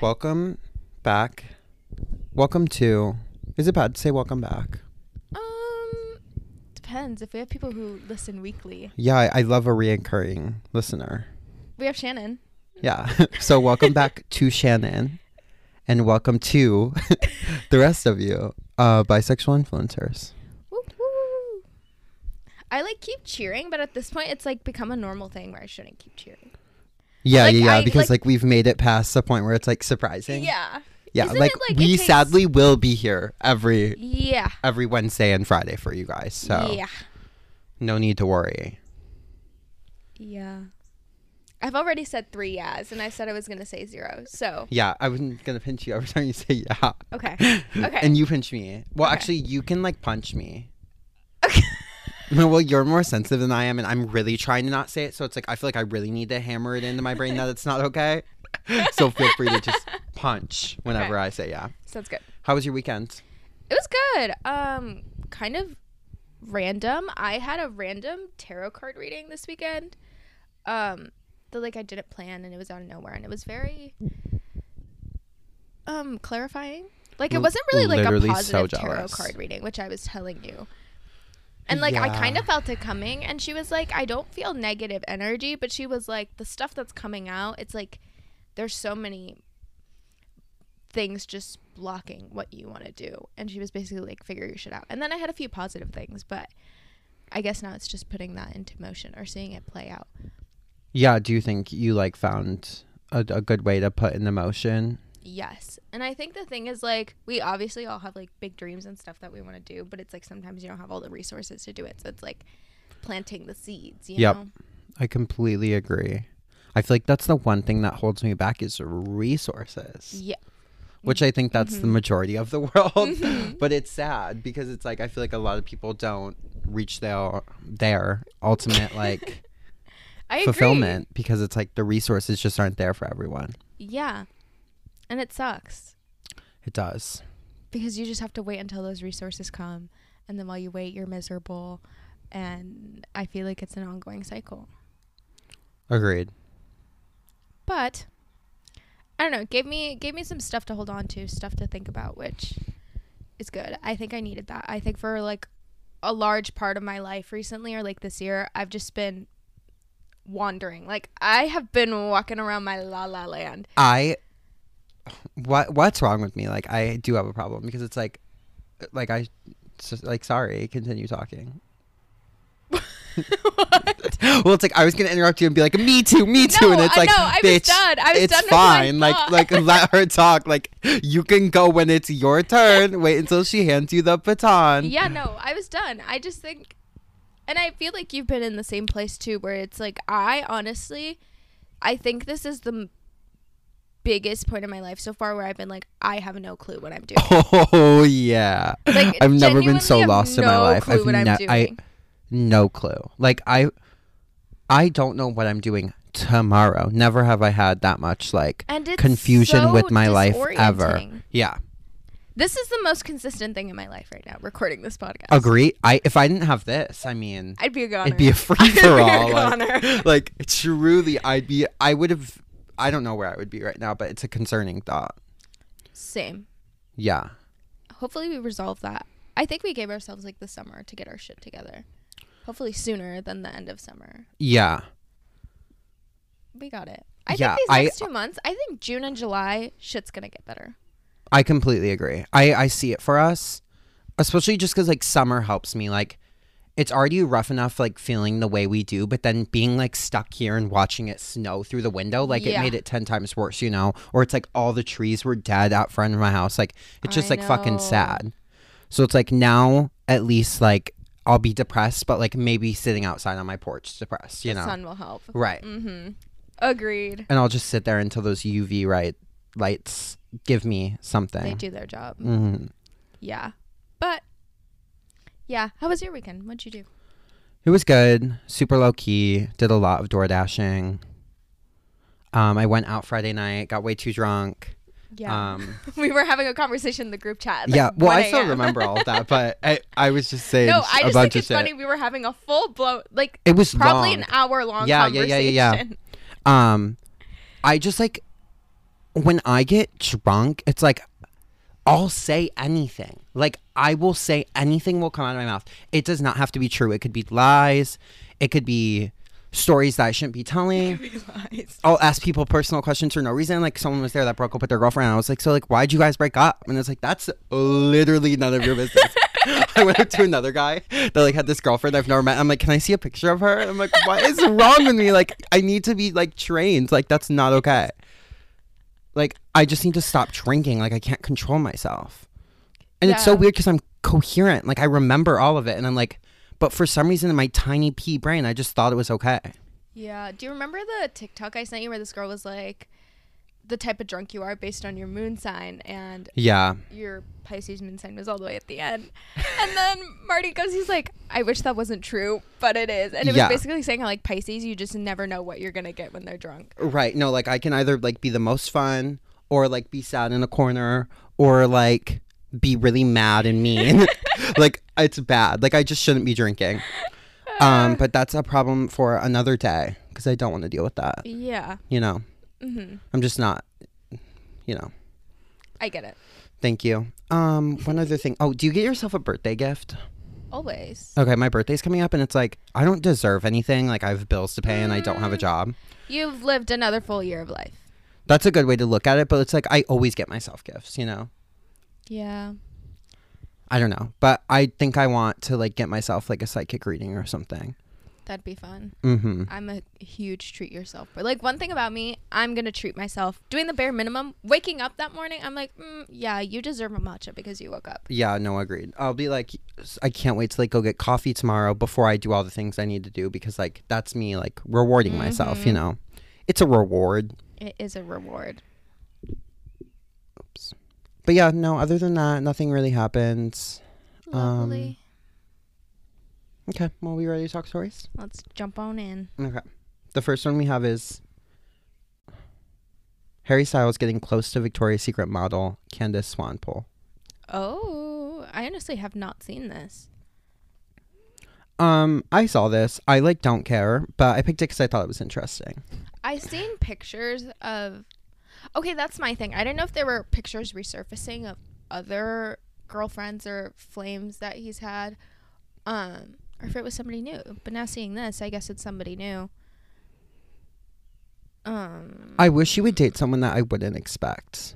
Welcome back. Welcome to. Is it bad to say welcome back? Um, depends. If we have people who listen weekly, Yeah, I, I love a reoccurring listener. we have Shannon. Yeah. so welcome back to Shannon, and welcome to the rest of you, uh, bisexual influencers. Woo, woo. I like keep cheering, but at this point, it's like become a normal thing where I shouldn't keep cheering. Yeah, Like, yeah, yeah. I- because like- like, we've made it past the point where it's like surprising. Yeah. Yeah, like, it, like, we takes- sadly will be here every Yeah. every Wednesday and Friday for you guys. So Yeah. no need to worry. Yeah. I've already said three yeahs, and I said I was gonna say zero. So Yeah, I wasn't gonna pinch you every time you say yeah. okay. Okay. And you pinch me. Well, Okay. actually, you can like punch me. Well, you're more sensitive than I am, and I'm really trying to not say it. So it's like I feel like I really need to hammer it into my brain that it's not okay. so feel free to just punch whenever Okay. I say yeah. Sounds good. How was your weekend? It was good. Um, kind of random. I had a random tarot card reading this weekend. Um, that like I didn't plan and it was out of nowhere and it was very um clarifying. Like it wasn't really like a literally so positive tarot card reading, which I was telling you. And like I kind of felt it coming and she was like I don't feel negative energy, but she was like the stuff that's coming out, it's like there's so many things just blocking what you want to do. And she was basically like, figure your shit out. And then I had a few positive things, but I guess now it's just putting that into motion or seeing it play out. Yeah, do you think you like found a, a good way to put in the motion? Yes. And I think the thing is like, we obviously all have like big dreams and stuff that we want to do, but it's like sometimes you don't have all the resources to do it. So it's like planting the seeds, you Yep. know? I completely agree. I feel like that's the one thing that holds me back is resources. Yeah. which I think that's the Mhm. majority of the world. Mhm. but it's sad because it's like I feel like a lot of people don't reach their their ultimate like I agree. fulfillment because it's like the resources just aren't there for everyone. Yeah. And it sucks. It does. because you just have to wait until those resources come. And then while you wait you're miserable. And i feel like it's an ongoing cycle. Agreed. but i don't know gave me gave me some stuff to hold on to stuff to think about which is good. I think i needed that. I think for like a large part of my life recently or like this year i've just been wandering. Like i have been walking around my la la land. I what what's wrong with me? Like I do have a problem because it's like like I just, like sorry, continue talking. what? well, it's like I was gonna interrupt you and be like, "Me too, me too," No, and it's like, know, I was "Bitch, done. I was it's fine. Like, thought. like let her talk. Like, you can go when it's your turn. Wait until she hands you the baton." yeah, no, I was done. I just think, and I feel like you've been in the same place too, where it's like, I honestly, I think this is the biggest point in my life so far where I've been like, I have no clue what I'm doing. Oh yeah. Like, I've never been so lost in my life. I've ne- I no clue. Like I, I don't know what I'm doing tomorrow. Never have I had that much like confusion so with my life ever. Yeah. This is the most consistent thing in my life right now, recording this podcast. Agree. I if I didn't have this, I mean, I'd be a goner. it'd be a free for all. Like, like truly, I'd be. I would have. I don't know where I would be right now, but it's a concerning thought. Same. Yeah. Hopefully we resolve that. I think we gave ourselves like the summer to get our shit together. Hopefully sooner than the end of summer. Yeah. We got it. I Yeah, think these I- next two months, I think June and July, shit's gonna get better. I completely agree. I I see it for us, especially just because like summer helps me. Like, it's already rough enough like feeling the way we do, but then being like stuck here and watching it snow through the window, like it made it ten times worse. You know, or it's like all the trees were dead out front of my house. Like it's just I like fucking sad. So it's like now at least like I'll be depressed, but like maybe sitting outside on my porch depressed. You the know, sun will help. right? Mm-hmm. Agreed. And I'll just sit there until those UV right lights give me something They do their job. mm-hmm. Yeah. But yeah, how was your weekend? What'd you do? It was good. Super low key. Did a lot of door dashing. Um, I went out Friday night. Got way too drunk. Yeah. Um, we were having a conversation in the group chat. like, yeah. Well, I still remember all of that, but I, I was just saying No, I just think it's shit. funny. We were having a full blown, like It was probably long. an hour long Yeah, yeah, yeah, yeah, yeah. Um, I just like when I get drunk, it's like I'll say anything. Like I will say anything will come out of my mouth. It does not have to be true. It could be lies. It could be stories that I shouldn't be telling. I'll ask people personal questions for no reason. Like someone was there that broke up with their girlfriend. I was like, so like, why'd you guys break up? And it's like, that's literally none of your business. I went up to another guy that like had this girlfriend I've never met. I'm like, can I see a picture of her? I'm like, what is wrong with me? Like, I need to be like trained. Like, that's not okay. Like, I just need to stop drinking. Like, I can't control myself. And it's so weird because I'm coherent. Like, I remember all of it. And I'm like, but for some reason in my tiny pea brain, I just thought it was okay. Yeah. Do you remember the TikTok I sent you where this girl was like, the type of drunk you are based on your moon sign, and Yeah. your Pisces moon sign was all the way at the end. And then Marty goes, he's like, I wish that wasn't true, but it is. And it Yeah. was basically saying how like Pisces, you just never know what you're gonna get when they're drunk. Right. No, like I can either like be the most fun or like be sad in a corner or like be really mad and mean. like it's bad. Like I just shouldn't be drinking. Um, but that's a problem for another day because I don't want to deal with that. Yeah. You know, hmm I'm just not. You know. I get it. Thank you. Um, one other thing. Oh, do you get yourself a birthday gift? Always. Okay, my birthday's coming up, and it's like I don't deserve anything. Like I have bills to pay, and I don't have a job. You've lived another full year of life. That's a good way to look at it. But it's like I always get myself gifts. You know. Yeah. I don't know, but I think I want to like get myself like a psychic reading or something. That'd be fun. Mm-hmm. I'm a huge treat yourself. But like one thing about me, I'm gonna treat myself. Doing the bare minimum, waking up that morning, I'm like, mm, yeah, you deserve a matcha because you woke up. Yeah, no, agreed. I'll be like, I can't wait to like go get coffee tomorrow before I do all the things I need to do because like that's me like rewarding myself. You Mhm. know, it's a reward. It is a reward. Oops. But yeah, no. Other than that, nothing really happens. Um, Lovely. Okay, well, we ready to talk stories? Let's jump on in. Okay. The first one we have is Harry Styles getting close to Victoria's Secret model Candice Swanepoel. Oh, I honestly have not seen this. Um, I saw this. I like don't care, but I picked it because I thought it was interesting. I seen pictures of. Okay, that's my thing. I didn't know if there were pictures resurfacing of other girlfriends or flames that he's had, um, or if it was somebody new. But now seeing this, I guess it's somebody new. Um. I wish you would date someone that I wouldn't expect,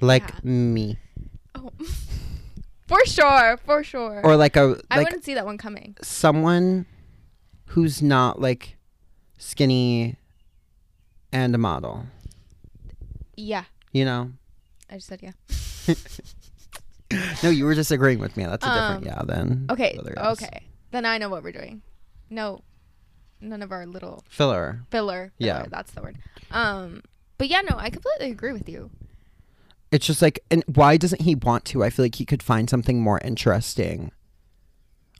like Yeah. me, oh. for sure, for sure. or like a I like wouldn't see that one coming. someone who's not like skinny and a model. Yeah, You know? I just said yeah. No, you were just agreeing with me. That's a different Um, yeah. Then Okay, the other guys. okay. Then I know what we're doing. No, none of our little filler. filler. Yeah. filler, that's the word. Um, but yeah, no, I completely agree with you. It's just like, and why doesn't he want to? I feel like he could find something more interesting.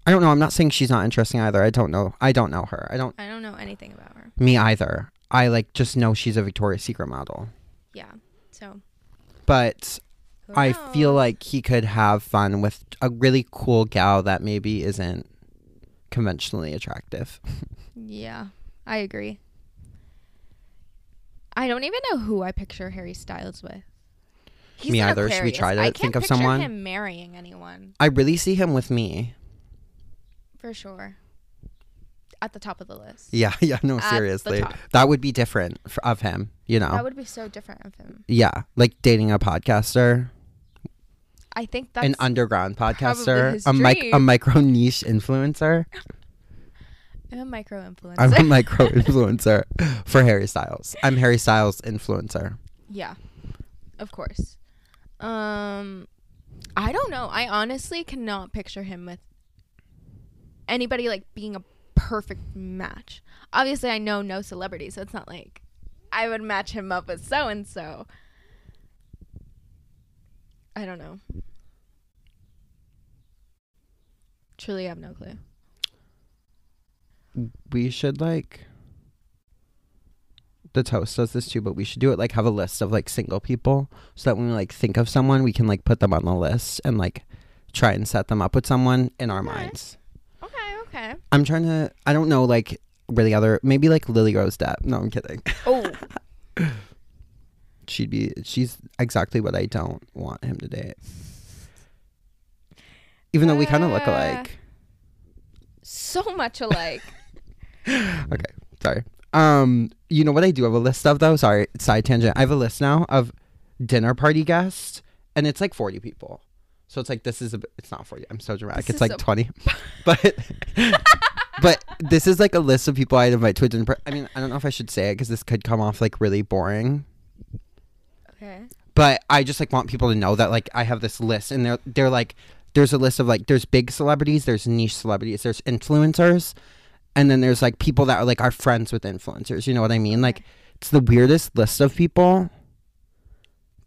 I don't know. I'm not saying she's not interesting either. I don't know. I don't know her. I don't. I don't know anything about her. Me either. I like just know she's a Victoria's Secret model. Yeah, so But I feel like he could have fun with a really cool gal that maybe isn't conventionally attractive. yeah, I agree. I don't even know who I picture Harry Styles with. He's Me either. Should we try to I think of someone? Him marrying anyone I really see him with me. for sure. At the top of the list. Yeah, yeah, no, At seriously. That would be different f of him, you know? That would be so different of him. yeah, like dating a podcaster, I think that's an underground podcaster, a, mic- a micro niche influencer. I'm a micro influencer. I'm a micro influencer for Harry Styles. I'm Harry Styles influencer. Yeah, of course. Um, I don't know. I honestly cannot picture him with anybody like being a perfect match. Obviously, I know no celebrity, so it's not like I would match him up with so and so. I don't know. Truly, have no clue. We should like the toast does this too, but we should do it like have a list of like single people so that when we like think of someone, we can like put them on the list and like try and set them up with someone in our Okay. minds. Okay, okay. I'm trying to I don't know like really other maybe like Lily Rose Depp. No, I'm kidding. Oh, She'd be she's exactly what I don't want him to date. Even though we kind of look Uh, alike. So much alike. Okay, sorry. Um, you know what I do have a list of though? Sorry, side tangent. I have a list now of dinner party guests, and it's like forty people. So it's like this is a. bit- It's not forty. I'm so dramatic. This it's like a- twenty, but but this is like a list of people I'd invite to a dinner party. I mean, I don't know if I should say it because this could come off like really boring. Okay. But I just like want people to know that like I have this list, and they're they're like there's a list of like there's big celebrities, there's niche celebrities, there's influencers, and then there's like people that are like are friends with influencers. You know what I mean? Like it's the weirdest list of people.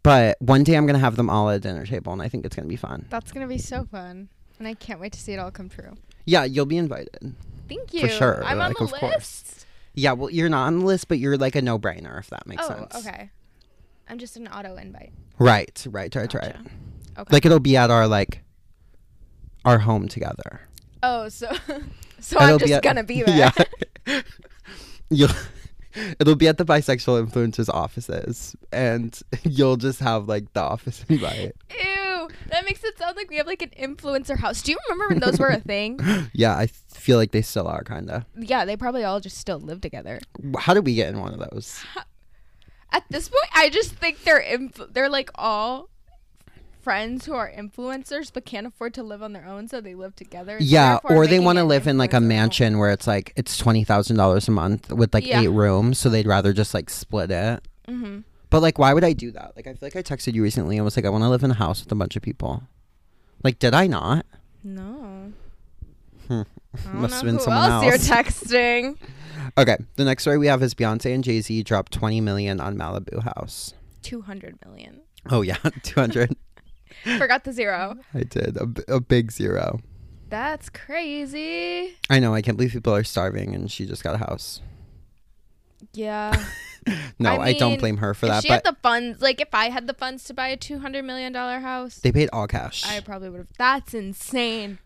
But one day I'm gonna have them all at a dinner table, and I think it's gonna be fun. That's gonna be so fun, and I can't wait to see it all come true. Yeah, you'll be invited. Thank you. sure, I'm on the of list. course. Yeah, well, you're not on the list, but you're like a no-brainer if that makes oh, sense. okay. I'm just an auto invite. Right, right, right, right. Okay. Like it'll be at our like our home together. oh, so so It'll I'm just at- gonna be there. Yeah. you'll it'll be at the bisexual influencers offices and you'll just have like the office invite. Ew, that makes it sound like we have like an influencer house. Do you remember when those were a thing? yeah, I feel like they still are kinda. Yeah, they probably all just still live together. How did we get in one of those? At this point, I just think they're inf- they're like all friends who are influencers but can't afford to live on their own, so they live together. Yeah, or they want to live in like a mansion where it's like it's twenty thousand dollars a month with like Yeah. eight rooms, so they'd rather just like split it. Mhm. But like, why would I do that? Like, I feel like I texted you recently and was like, I want to live in a house with a bunch of people. Like, did I not? No. Hmm. Must have been who someone else you're texting. Okay, the next story we have is Beyonce and Jay Z dropped twenty million on Malibu house. Two hundred million. Oh yeah, two hundred. Forgot the zero. I did a, a big zero. That's crazy. I know. I can't believe people are starving, and she just got a house. Yeah. No, I I, don't blame her for that. she But had the funds, like if I had the funds to buy a two hundred million dollar house, they paid all cash. I probably would have. That's insane.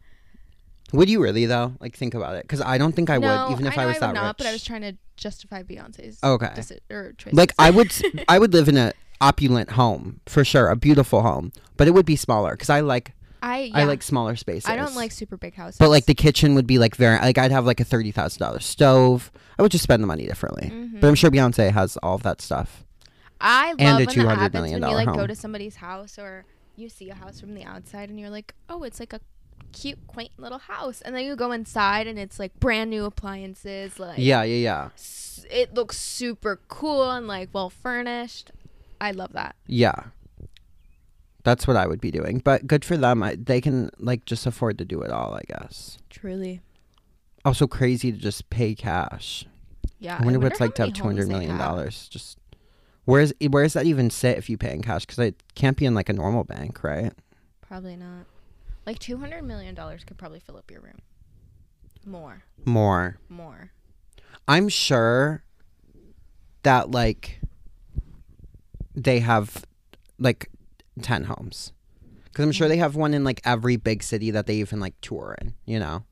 Would you really though? Like, think about it, because I don't think I no, would, even if I, know was I that not, rich. but I was trying to justify Beyonce's okay. deci- or choices. Like I would, I would live in a opulent home for sure, a beautiful home, but it would be smaller because I like I yeah. I like smaller spaces. I don't like super big houses. But like the kitchen would be like very like I'd have like a thirty thousand dollar stove. I would just spend the money differently. Mm-hmm. But I'm sure Beyonce has all of that stuff. I love and a when that $200 happens million when you like go to somebody's house or you see a house from the outside and you're like, oh, it's like a cute, quaint little house, and then you go inside and it's like brand new appliances, like Yeah, yeah, yeah, s- it looks super cool and like well furnished. I love that. yeah. That's what I would be doing. But good for them. I, they can like just afford to do it all. I guess. Truly. Also crazy to just pay cash. Yeah. I wonder what it's like to have two hundred million dollars. Just where's where does that even sit if you pay in cash? Because it can't be in like a normal bank, right? Probably not. Like two hundred million dollars could probably fill up your room. More. More. More. I'm sure that like they have like 10 homes. Cuz I'm sure they have one in like every big city that they even like tour in, you know.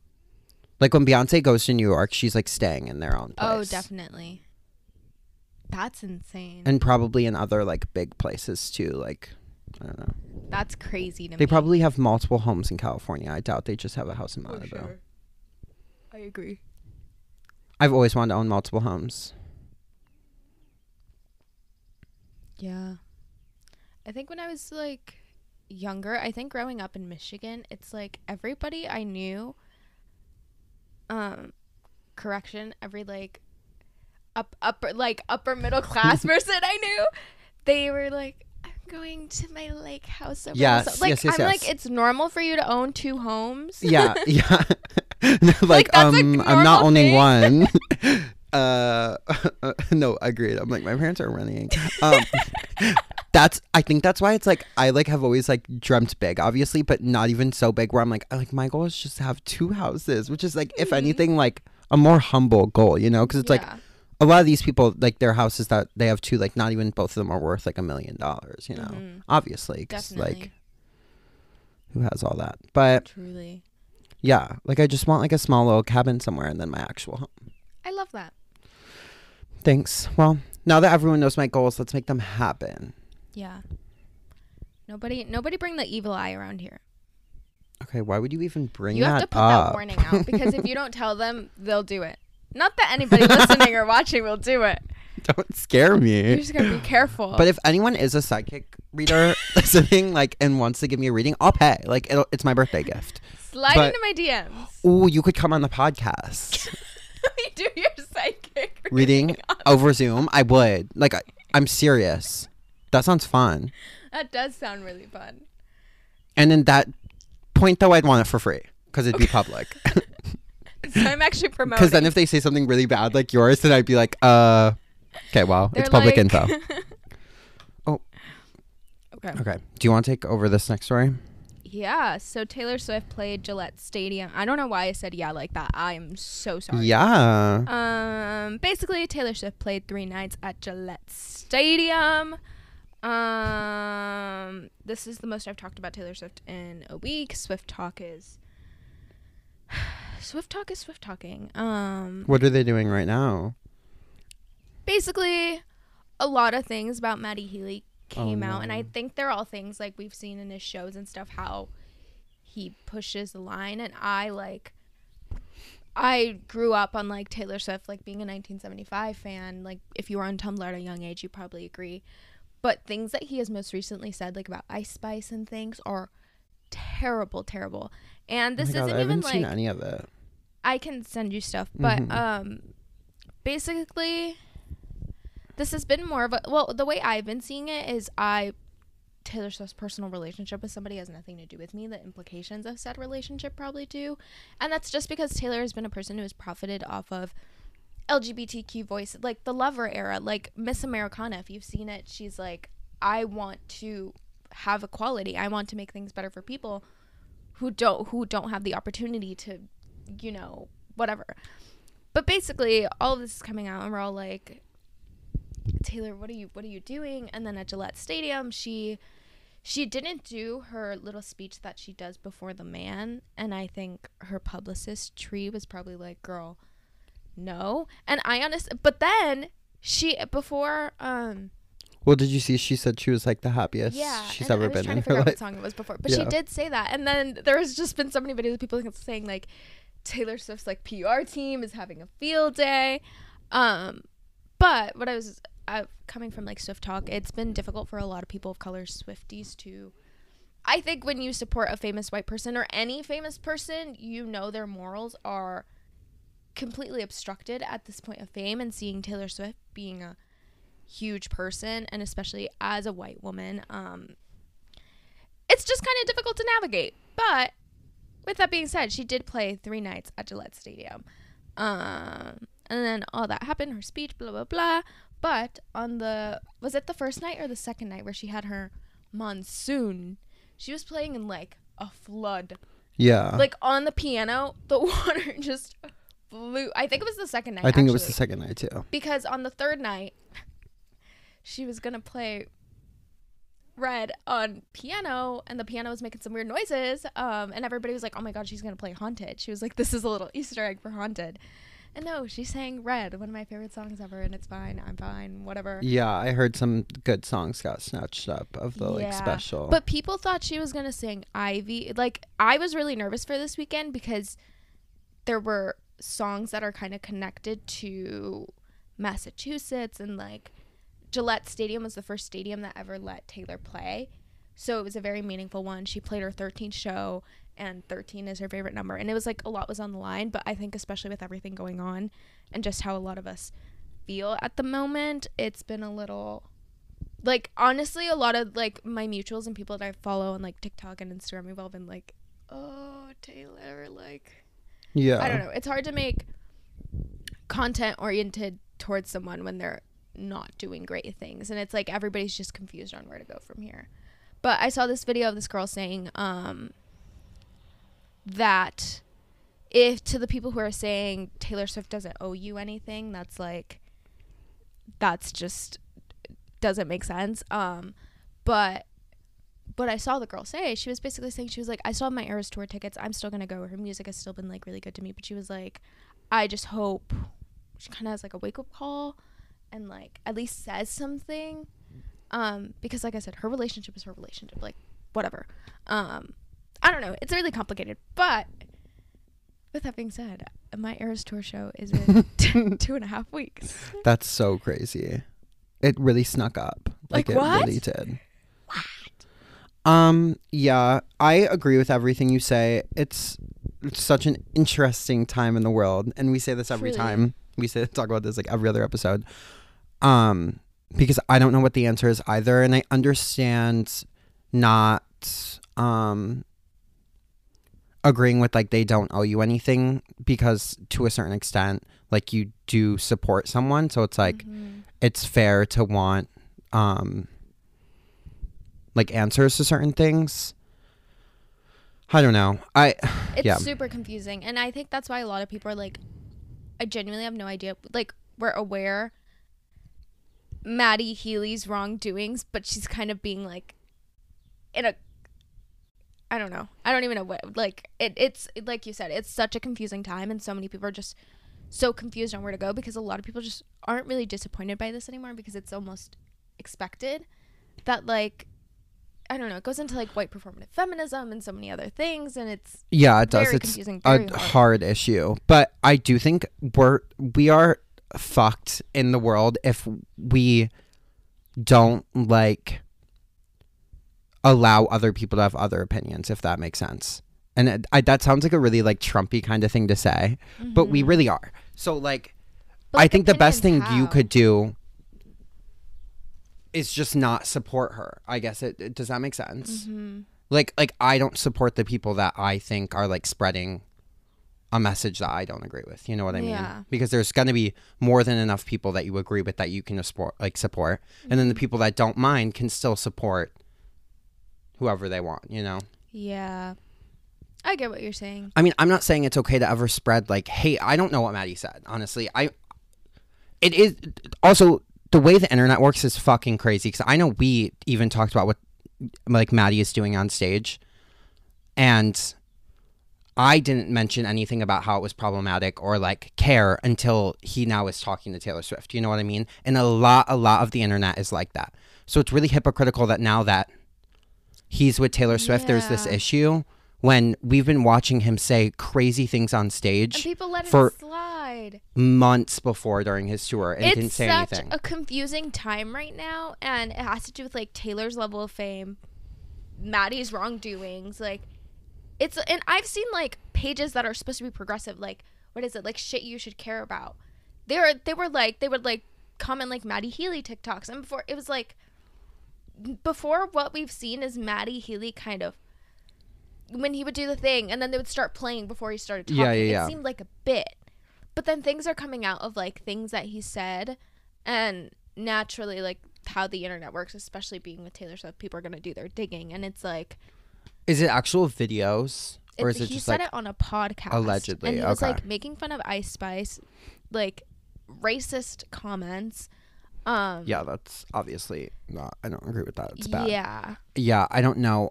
Like when Beyonce goes to New York, she's like staying in their own oh, place. Oh, definitely. That's insane. And probably in other like big places too, like I don't know. That's crazy to They me. probably have multiple homes in California. I doubt they just have a house in For Malibu. sure. I agree. I've always wanted to own multiple homes. Yeah. I think when I was like younger, I think growing up in Michigan, it's like everybody I knew um correction, every like up upper like upper middle class person I knew, they were like I'm going to my lake house over Yes, su-" like yes, yes, I'm yes. like it's normal for you to own two homes. yeah, yeah. like, a um, I'm not owning thing. one. uh, no, agreed. I'm like, my parents are running. Um, that's. I think that's why it's like I like have always like dreamt big, obviously, but not even so big. Where I'm like, I like my goal is just to have two houses, which is like, if Mhm. anything, like a more humble goal, you know? Because it's like Yeah. A lot of these people, like their houses that they have two, like not even both of them are worth like a million dollars, you know? Mhm. Obviously, 'cause, Definitely. like who has all that? But Truly. yeah, like I just want like a small little cabin somewhere and then my actual home. I love that. Thanks. Well, Now that everyone knows my goals, let's make them happen. Yeah. Nobody nobody bring the evil eye around here. Okay, why would you even bring you have to put up? that warning out because if you don't tell them, they'll do it. Not that anybody listening or watching will do it. Don't scare me. You're just gonna be careful. But if anyone is a psychic reader listening, like, and wants to give me a reading, I'll pay. Like, it'll, it's my birthday gift. slide but- into my DMs. Ooh, you could come on the podcast we do your psychic reading over Zoom. I would. Like, I, I'm serious. That sounds fun. That does sound really fun. And in that point, though, I'd want it for free because it'd be public. So I'm actually promoting. Because then if they say something really bad like yours, then I'd be like, uh, okay, well, They're it's public like- info. Oh. Okay. Okay. Do you want to take over this next story? Yeah. So Taylor Swift played Gillette Stadium. I don't know why I said yeah like that. I am so sorry. Yeah. Um. Basically, Taylor Swift played three nights at Gillette Stadium. Um. This is the most I've talked about Taylor Swift in a week. Swift talk is. Swift talk is Swift talking. Um. What are they doing right now? basically a lot of things about Matty Healy Oh, came out, and I think they're all things like we've seen in his shows and stuff. How he pushes the line, and I like. I grew up on like Taylor Swift, like being a 1975 fan. Like, if you were on Tumblr at a young age, you probably agree. But things that he has most recently said, like about Ice Spice and things, are terrible, terrible. And this oh isn't I even like any of it. I can send you stuff, but Mhm. um, basically, this has been more of a well. The way I've been seeing it is I Taylor Swift's personal relationship with somebody has nothing to do with me. The implications of said relationship probably do, and that's just because Taylor has been a person who has profited off of LGBTQ voice, like the Lover era, like Miss Americana. If you've seen it, she's like, I want to have equality. I want to make things better for people who don't who don't have the opportunity to, you know, whatever. But basically, all this is coming out, and we're all like, Taylor, what are you what are you doing? And then at Gillette Stadium, she she didn't do her little speech that she does before the man, and I think her publicist Tree was probably like, "Girl, no." And I honest, but then she before um Well, did you see? She said she was like the happiest yeah, she's ever I was been trying in to figure her out what life. song it was before, but she did say that, and then there has just been so many videos of people saying like Taylor Swift's like PR team is having a field day, um, but what I was uh, coming from like Swift talk, it's been difficult for a lot of people of color Swifties to. I think when you support a famous white person or any famous person, you know their morals are completely obstructed at this point of fame, and seeing Taylor Swift being a huge person and especially as a white woman um it's just kind of difficult to navigate. But with that being said she did play three nights at gillette stadium. Um and then all that happened her speech blah blah blah. But on the was it the first night or the second night where she had her monsoon? She was playing in like a flood. Yeah. like on the piano the water just flew. I think it was the second night I think it was the second night too. because on the third night she was gonna play red on piano and the piano was making some weird noises um and everybody was like oh my god she's gonna play haunted she was like this is a little easter egg for haunted and no she sang red one of my favorite songs ever and it's fine i'm fine whatever Yeah, I heard some good songs got snatched up of the like special. But people thought she was gonna sing Ivy. Like I was really nervous for this weekend because there were songs that are kind of connected to Massachusetts and like Gillette Stadium was the first stadium that ever let Taylor play. So it was a very meaningful one. She played her 13th show and 13 is her favorite number. And it was like a lot was on the line, but I think especially with everything going on and just how a lot of us feel at the moment, it's been a little like honestly a lot of like my mutuals and people that I follow on like TikTok and Instagram have all been like, "Oh, Taylor, like yeah. I don't know. It's hard to make content oriented towards someone when they're not doing great things and it's like everybody's just confused on where to go from here. But I saw this video of this girl saying um that if to the people who are saying Taylor Swift doesn't owe you anything, that's like that's just doesn't make sense. Um but what I saw the girl say, she was basically saying she was like, I still have my Eras tour tickets. I'm still gonna go. Her music has still been like really good to me. But she was like, I just hope she kind of has like a wake up call and like at least says something. Um, because like I said, her relationship is her relationship. Like whatever. Um, I don't know. It's really complicated. But with that being said, my Eras tour show is in t- two and a half weeks. That's so crazy. It really snuck up. Like it what? really did. Um, yeah, I agree with everything you say. It's, it's such an interesting time in the world, and we say this every Truly. time. We say talk about this like every other episode. Um, because I don't know what the answer is either, and I understand not um agreeing with like they don't owe you anything because to a certain extent, like you do support someone, so it's like Mhm. it's fair to want um like answers to certain things. I don't know. I it's yeah. super confusing, and I think that's why a lot of people are like, I genuinely have no idea. Like we're aware Matty Healy's wrongdoings, but she's kind of being like in a I don't know. I don't even know what like it it's like you said, it's such a confusing time and so many people are just so confused on where to go because a lot of people just aren't really disappointed by this anymore because it's almost expected that like I don't know, it goes into like white performative feminism and so many other things and it's yeah, it does. It's confusing, a hard. hard issue. But I do think we're we are fucked in the world if we don't like allow other people to have other opinions if that makes sense. And it, I, that sounds like a really like Trumpy kind of thing to say, but we Mhm. really are. So like But, I think the best thing opinions you could do is just not support her. I guess it, it- does that make sense? Mhm. Like like I don't support the people that I think are like spreading a message that I don't agree with. You know what I mean? Yeah. Because there's going to be more than enough people that you agree with that you can support like support. And Mm-hmm. then the people that don't mind can still support whoever they want, you know? Yeah. I get what you're saying. I mean, I'm not saying it's okay to ever spread like, hey, I don't know what Matty said. Honestly, I. It is also the way the internet works is fucking crazy because I know we even talked about what like Matty is doing on stage, and I didn't mention anything about how it was problematic or like care until he now is talking to Taylor Swift. You know what I mean? And a lot, a lot of the internet is like that. So it's really hypocritical that now that he's with Taylor Swift, there's this issue when we've been watching him say crazy things on And stage people let for- months before during his tour and he didn't It's say such anything. a confusing time right now, and it has to do with like Taylor's level of fame, Matty's wrongdoings. Like, it's and I've seen like pages that are supposed to be progressive. Like, what is it? Like shit you should care about. They were they were like they would like comment like Matty Healy TikToks, and before it was like before what we've seen is Matty Healy kind of when he would do the thing and then they would start playing before he started talking. Yeah, yeah, yeah. It seemed like a bit. But then things are coming out of like things that he said and naturally like how the internet works, especially being with Taylor Swift, people are gonna do their digging and it's like is it actual videos or it's, is it he just said like it on a podcast. Allegedly, And he was okay. like making fun of Ice Spice, like racist comments. Um yeah? That's obviously not. I don't agree with that. It's bad. Yeah. Yeah, I don't know.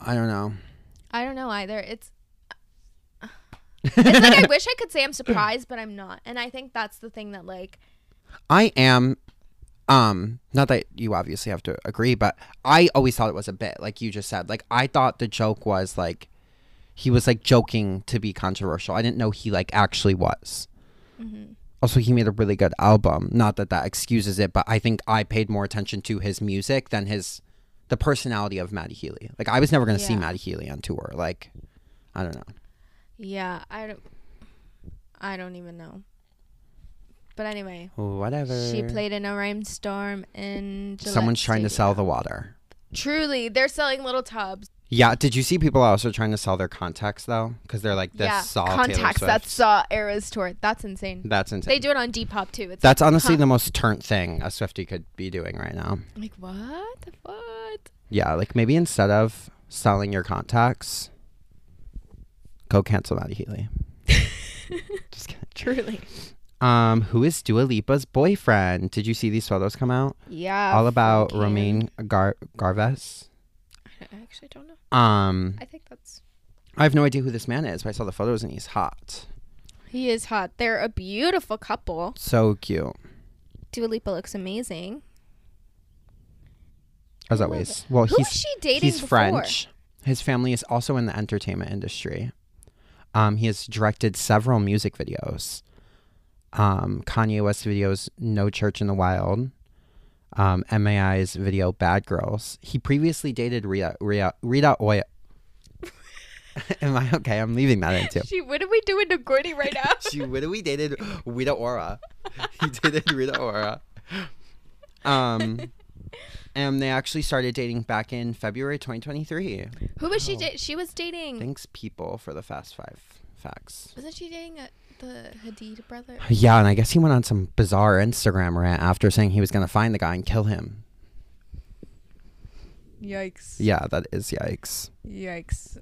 I don't know. I don't know either. It's it's like I wish I could say I'm surprised, but I'm not. And I think that's the thing that like I am um not that you obviously have to agree, but I always thought it was a bit like you just said. Like I thought the joke was like he was like joking to be controversial. I didn't know he like actually was. mhm. Also, he made a really good album. Not that that excuses it, but I think I paid more attention to his music than his the personality of Matty Healy. Like I was never gonna see Yeah. Matty Healy on tour. Like I don't know. Yeah, I don't I don't even know. But anyway, Whatever. she played in a rainstorm in Gillette Someone's trying to sell the water. Truly, they're selling little tubs. Yeah. Did you see people also trying to sell their contacts though? Because they're like this yeah, saw Taylor contacts that saw Eras tour. That's insane. That's insane. They do it on Depop too. It's That's honestly huh. the most turnt thing a Swifty could be doing right now. like what the what? Yeah, like maybe instead of selling your contacts, go cancel Matty Healy. Just kidding. Truly. Um, who is Dua Lipa's boyfriend? Did you see these photos come out? Yeah. All about fucking- Romain Gar- Garves. I actually don't know. Um, I think that's I have no idea who this man is, but I saw the photos and he's hot. he is hot. They're a beautiful couple. So cute. Dua Lipa looks amazing. As love always. Well, Who he's was she dating he's before? French. His family is also in the entertainment industry. Um, he has directed several music videos. Um, Kanye West videos "No Church in the Wild," um, M.I.A.'s video "Bad Girls." He previously dated Rita Rita Rita Ora. Am I okay? I'm leaving that in too. She, what are we doing to Gordy right now? She literally dated Rita Ora. He dated Rita Ora. Um, and they actually started dating back in February 2023. Who was she? Wow. Da- she was dating. Thanks, people, for the fast five facts. Wasn't she dating a, the Hadid brother? Yeah, and I guess he went on some bizarre Instagram rant after saying he was going to find the guy and kill him. Yikes! Yeah, that is yikes. Yikes!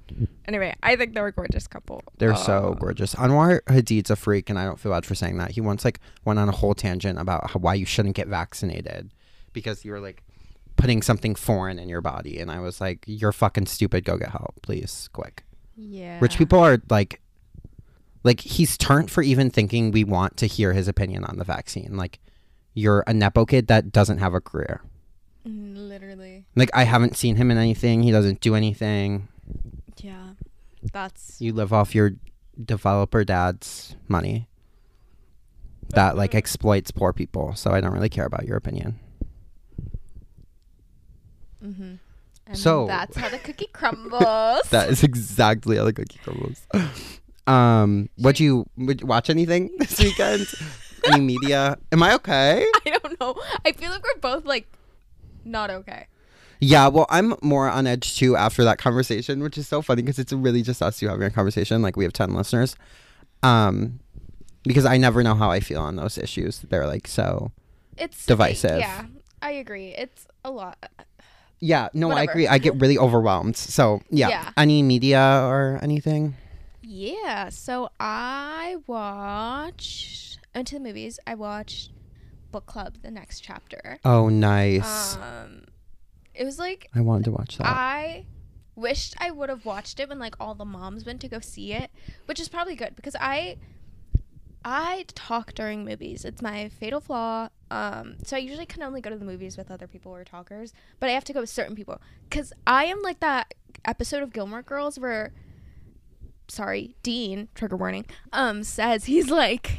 Anyway, I think they're a gorgeous couple. They're so Uh, gorgeous. Anwar Hadid's a freak, and I don't feel bad for saying that. He once like went on a whole tangent about how, why you shouldn't get vaccinated because you're like putting something foreign in your body, and I was like, "You're fucking stupid. Go get help, please, quick." Yeah. Rich people are like, like he's turned for even thinking we want to hear his opinion on the vaccine. Like, you're a nepo kid that doesn't have a career. Mm, Literally. Like, I haven't seen him in anything. He doesn't do anything. Yeah. That's. You live off your developer dad's money that like exploits poor people. So I don't really care about your opinion. Mm-hmm. And So- that's how the cookie crumbles. That is exactly how the cookie crumbles. Um, would you would you watch anything this weekend? Any media? Am I okay? I don't know. I feel like we're both like not okay. Yeah, well, I'm more on edge too after that conversation, which is so funny because it's really just us two having a conversation. Like we have ten listeners, um, because I never know how I feel on those issues. They're like so. It's Divisive. Yeah, I agree. It's a lot. Yeah, no, I agree. I get really overwhelmed. So yeah, Yeah. any media or anything? Yeah. So I watched. I went to the movies. I watched Book Club, the next chapter. Oh, nice. Um, it was like I wanted to watch that. I wished I would have watched it when like all the moms went to go see it, which is probably good because I I talk during movies. It's my fatal flaw. Um, so I usually can only go to the movies with other people who are talkers, but I have to go with certain people because I am like that episode of Gilmore Girls where, sorry, Dean trigger warning, um, says he's like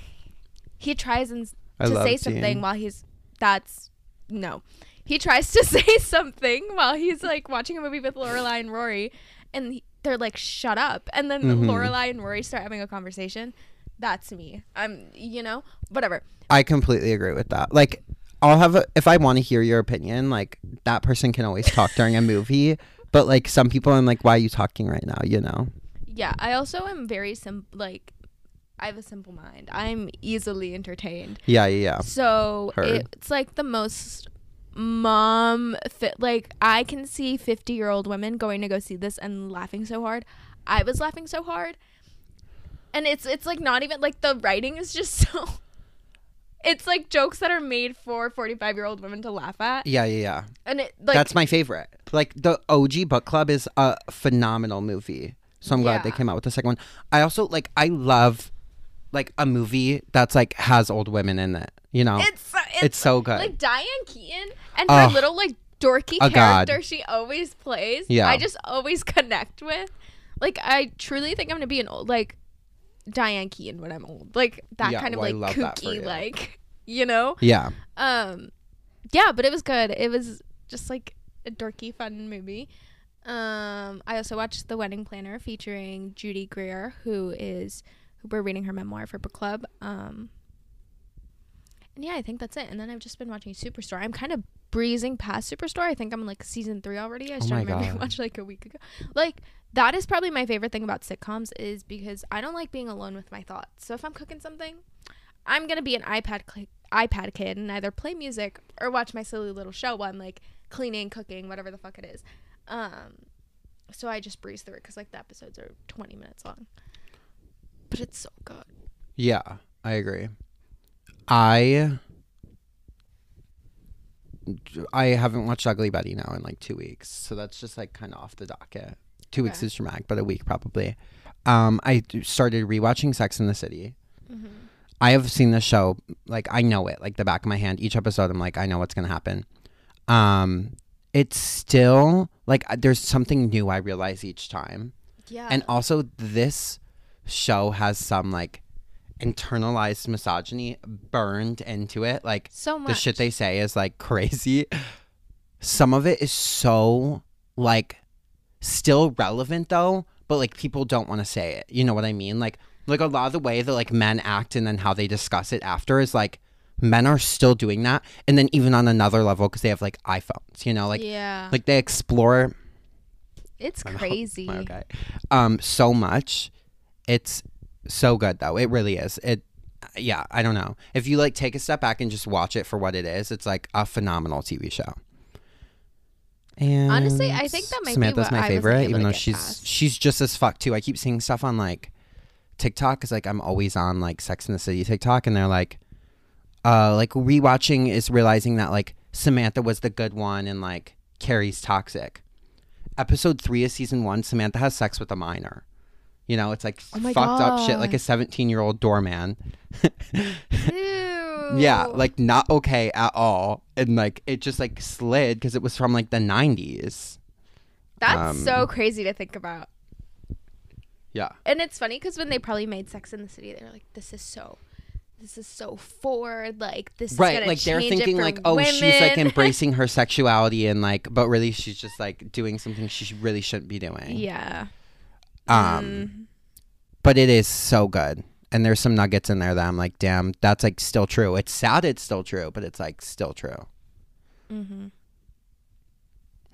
he tries and I to say Dean. something while he's that's no. He tries to say something while he's like watching a movie with Lorelai and Rory, and he, they're like, "Shut up!" And then Mhm. Lorelai and Rory start having a conversation. That's me. I'm, you know, whatever. I completely agree with that. Like, I'll have a, if I want to hear your opinion, like that person can always talk during a movie. But like some people, I'm like, why are you talking right now? You know? Yeah, I also am very simple. like. I have a simple mind. I'm easily entertained. Yeah, yeah, yeah. So Heard. it's like the most mom fit. Like I can see 50 year old women going to go see this and laughing so hard. I was laughing so hard, and it's it's like not even like the writing is just so. It's like jokes that are made for 45 year old women to laugh at, Yeah, yeah, yeah. and it like That's my favorite. Like the OG Book Club is a phenomenal movie. So I'm glad they came out with the second one. I also like I love like a movie that's like has old women in it. You know, it's so- it's, it's so good. like Diane Keaton and her little like dorky A god. character she always plays. Yeah. I just always connect with. Like I truly think I'm gonna be an old like Diane Keaton when I'm old. Like that Yeah, kind of well, like kooky, you. like you know. yeah, Um, yeah, but it was good. It was just like a dorky, fun movie. Um, I also watched The Wedding Planner featuring Judy Greer, who is who we're reading her memoir for book club. Um, and yeah, I think that's it. And then I've just been watching Superstore. I'm kind of breezing past Superstore. I think I'm in like season three already. I Oh started my my God. like a week ago. Like that is probably my favorite thing about sitcoms is because I don't like being alone with my thoughts. So if I'm cooking something, I'm gonna be an iPad cl- iPad kid and either play music or watch my silly little show while I'm like cleaning, cooking, whatever the fuck it is. Um, so I just breeze through it because like the episodes are 20 minutes long, but it's so good. yeah. I agree. I I haven't watched Ugly Betty now in like two weeks, so that's just like kind of off the docket. Two weeks is dramatic, but a week probably. Um, I started rewatching Sex in the City. Mm-hmm. I have seen the show like I know it like the back of my hand. Each episode, I'm like I know what's gonna happen. Um, it's still like uh, there's something new I realize each time, Yeah. and also this show has some like internalized misogyny burned into it. Like so much. the shit they say is like crazy. Some of it is so like still relevant though, but like people don't want to say it. You know what I mean? Like like a lot of the way that like men act and then how they discuss it after is like men are still doing that and then even on another level because they have like iPhones, you know, like yeah. like they explore it's crazy. Okay. Um, so much. It's so good though. It really is. It. Yeah, I don't know. If you like take a step back and just watch it for what it is, it's like a phenomenal TV show. And Honestly, I think that might be Samantha's my favorite, even though she's past. she's just as fucked too. I keep seeing stuff on like TikTok because like I'm always on like Sex in the City TikTok, and they're like, uh, like rewatching is realizing that like Samantha was the good one and like Carrie's toxic. Episode three of season one, Samantha has sex with a minor. You know, it's like Oh fucked up shit, like a 17 year old doorman. Yeah, like not okay at all. And like it just like slid because it was from like the 90s. That's um, so crazy to think about. Yeah. And it's funny because when they probably made Sex in the City, they were like, "This is so, this is so forward. Like this is right like they're thinking like oh she's like embracing her sexuality and like but really she's just like doing something she really shouldn't be doing yeah. um Mm. but it is so good and there's some nuggets in there that i'm like damn that's like still true it's sad it's still true but it's like still true mm-hmm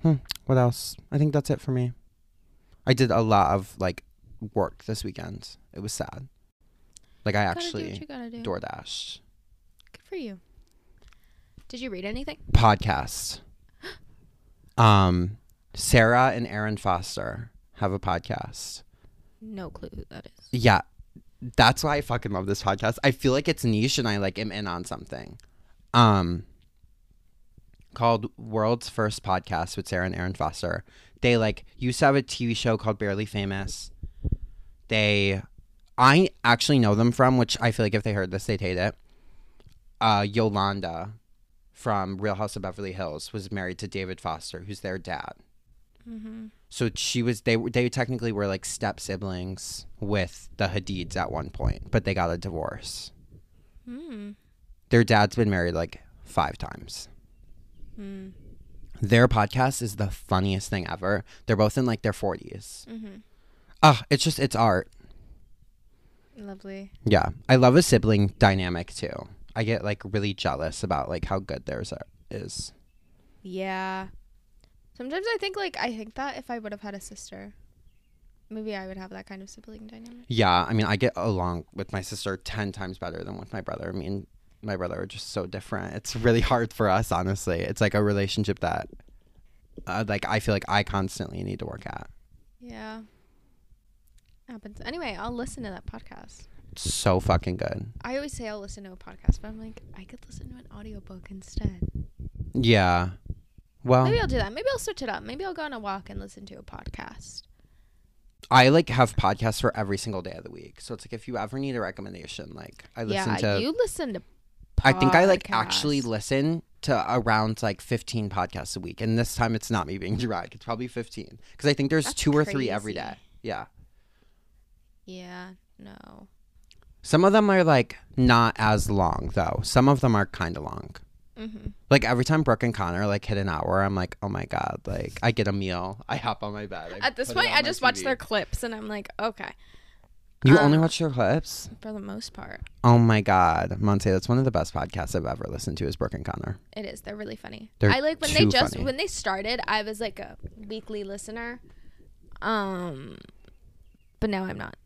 hmm. what else i think that's it for me i did a lot of like work this weekend it was sad like i do actually you do. DoorDash Good for you. Did you read anything? podcast um sara and erin foster have a podcast No clue who that is. Yeah. That's why I fucking love this podcast. I feel like it's niche and I like am in on something. Um called World's First Podcast with Sara and Erin Foster. They like used to have a TV show called Barely Famous. They I actually know them from, which I feel like if they heard this they'd hate it. Uh Yolanda from Real House of Beverly Hills was married to David Foster, who's their dad. Mm-hmm. So she was they were they technically were like step siblings with the Hadids at one point, but they got a divorce. Mm. Their dad's been married like 5 times. Mm. Their podcast is the funniest thing ever. They're both in like their 40s. Mm-hmm. Ah, it's just it's art. Lovely. Yeah. I love a sibling dynamic too. I get like really jealous about like how good theirs are, is. Yeah. Sometimes I think like I think that if I would have had a sister, maybe I would have that kind of sibling dynamic. Yeah, I mean, I get along with my sister 10 times better than with my brother. I mean, my brother are just so different. It's really hard for us, honestly. It's like a relationship that, uh, like, I feel like I constantly need to work at. Yeah. Happens. Anyway, I'll listen to that podcast. It's so fucking good. I always say I'll listen to a podcast, but I'm like, I could listen to an audiobook instead. Yeah. Well, Maybe I'll do that. Maybe I'll switch it up. Maybe I'll go on a walk and listen to a podcast. I like have podcasts for every single day of the week. So it's like if you ever need a recommendation, like I listen yeah, to. you listen to. I think I like actually listen to around like 15 podcasts a week, and this time it's not me being dramatic. It's probably 15 because I think there's That's two or three every day. Yeah. Yeah. No. Some of them are like not as long though. Some of them are kind of long. Mm-hmm. Like every time Brooke and Connor like hit an hour, I'm like, oh my god! Like I get a meal, I hop on my bed. I At this point, I just watch their clips, and I'm like, okay, You only uh, watch their clips? for the most part, Oh my god, Monte, that's one of the best podcasts I've ever listened to. Is Brooke and Connor? it is. They're really funny. They're I like when they just funny. when they started. I was like a weekly listener, um, but now I'm not.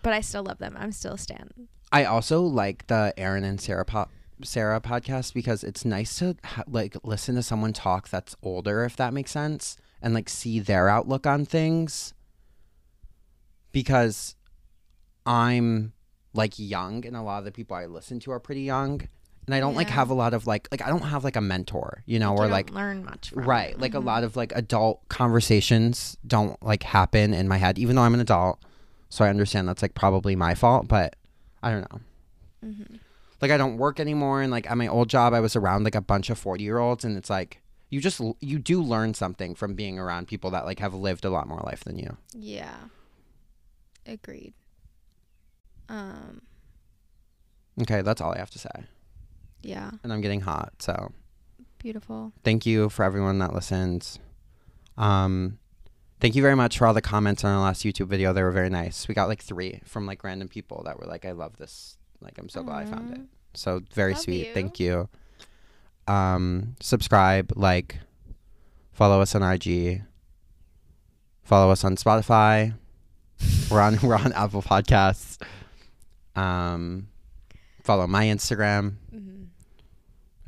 But I still love them. I'm still a stan. I also like the Erin and Sara po- Sara podcast because it's nice to ha- like listen to someone talk that's older, if that makes sense, and like see their outlook on things. Because I'm like young, and a lot of the people I listen to are pretty young, and I don't like have a lot of like like I don't have like a mentor, you know, you or like learn much. From right like a Mhm. lot of like adult conversations don't like happen in my head even though i'm an adult so i understand that's like probably my fault but i don't know Mm-hmm. Like I don't work anymore, and like at my old job, I was around like a bunch of forty year olds, and it's like you just you do learn something from being around people that like have lived a lot more life than you. Yeah. Agreed. Um. Okay, that's all I have to say, Yeah. and I'm getting hot, so. Beautiful. thank you for everyone that listens. Um, thank you very much for all the comments on our last YouTube video. They were very nice. We got like three from like random people that were like, "I love this. Like, I'm so glad I found it." So very Love sweet. you. Thank you. Um, subscribe, like, follow us on IG. Follow us on Spotify. we're on we're on Apple Podcasts. Um, follow my Instagram. Mm-hmm.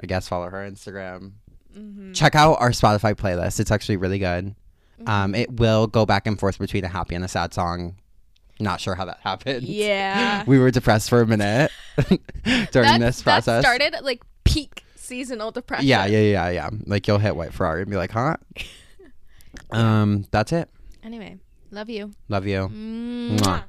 I guess follow her Instagram Mm-hmm. check out our Spotify playlist. It's actually really good. Um, it will go back and forth between a happy and a sad song. Not sure how that happened. Yeah. we were depressed for a minute during That- this process. That started like peak seasonal depression. yeah, yeah, yeah, yeah. Like you'll hit White Ferrari and be like, huh? um, that's it. Anyway, love you. Love you. Mwah. Mwah.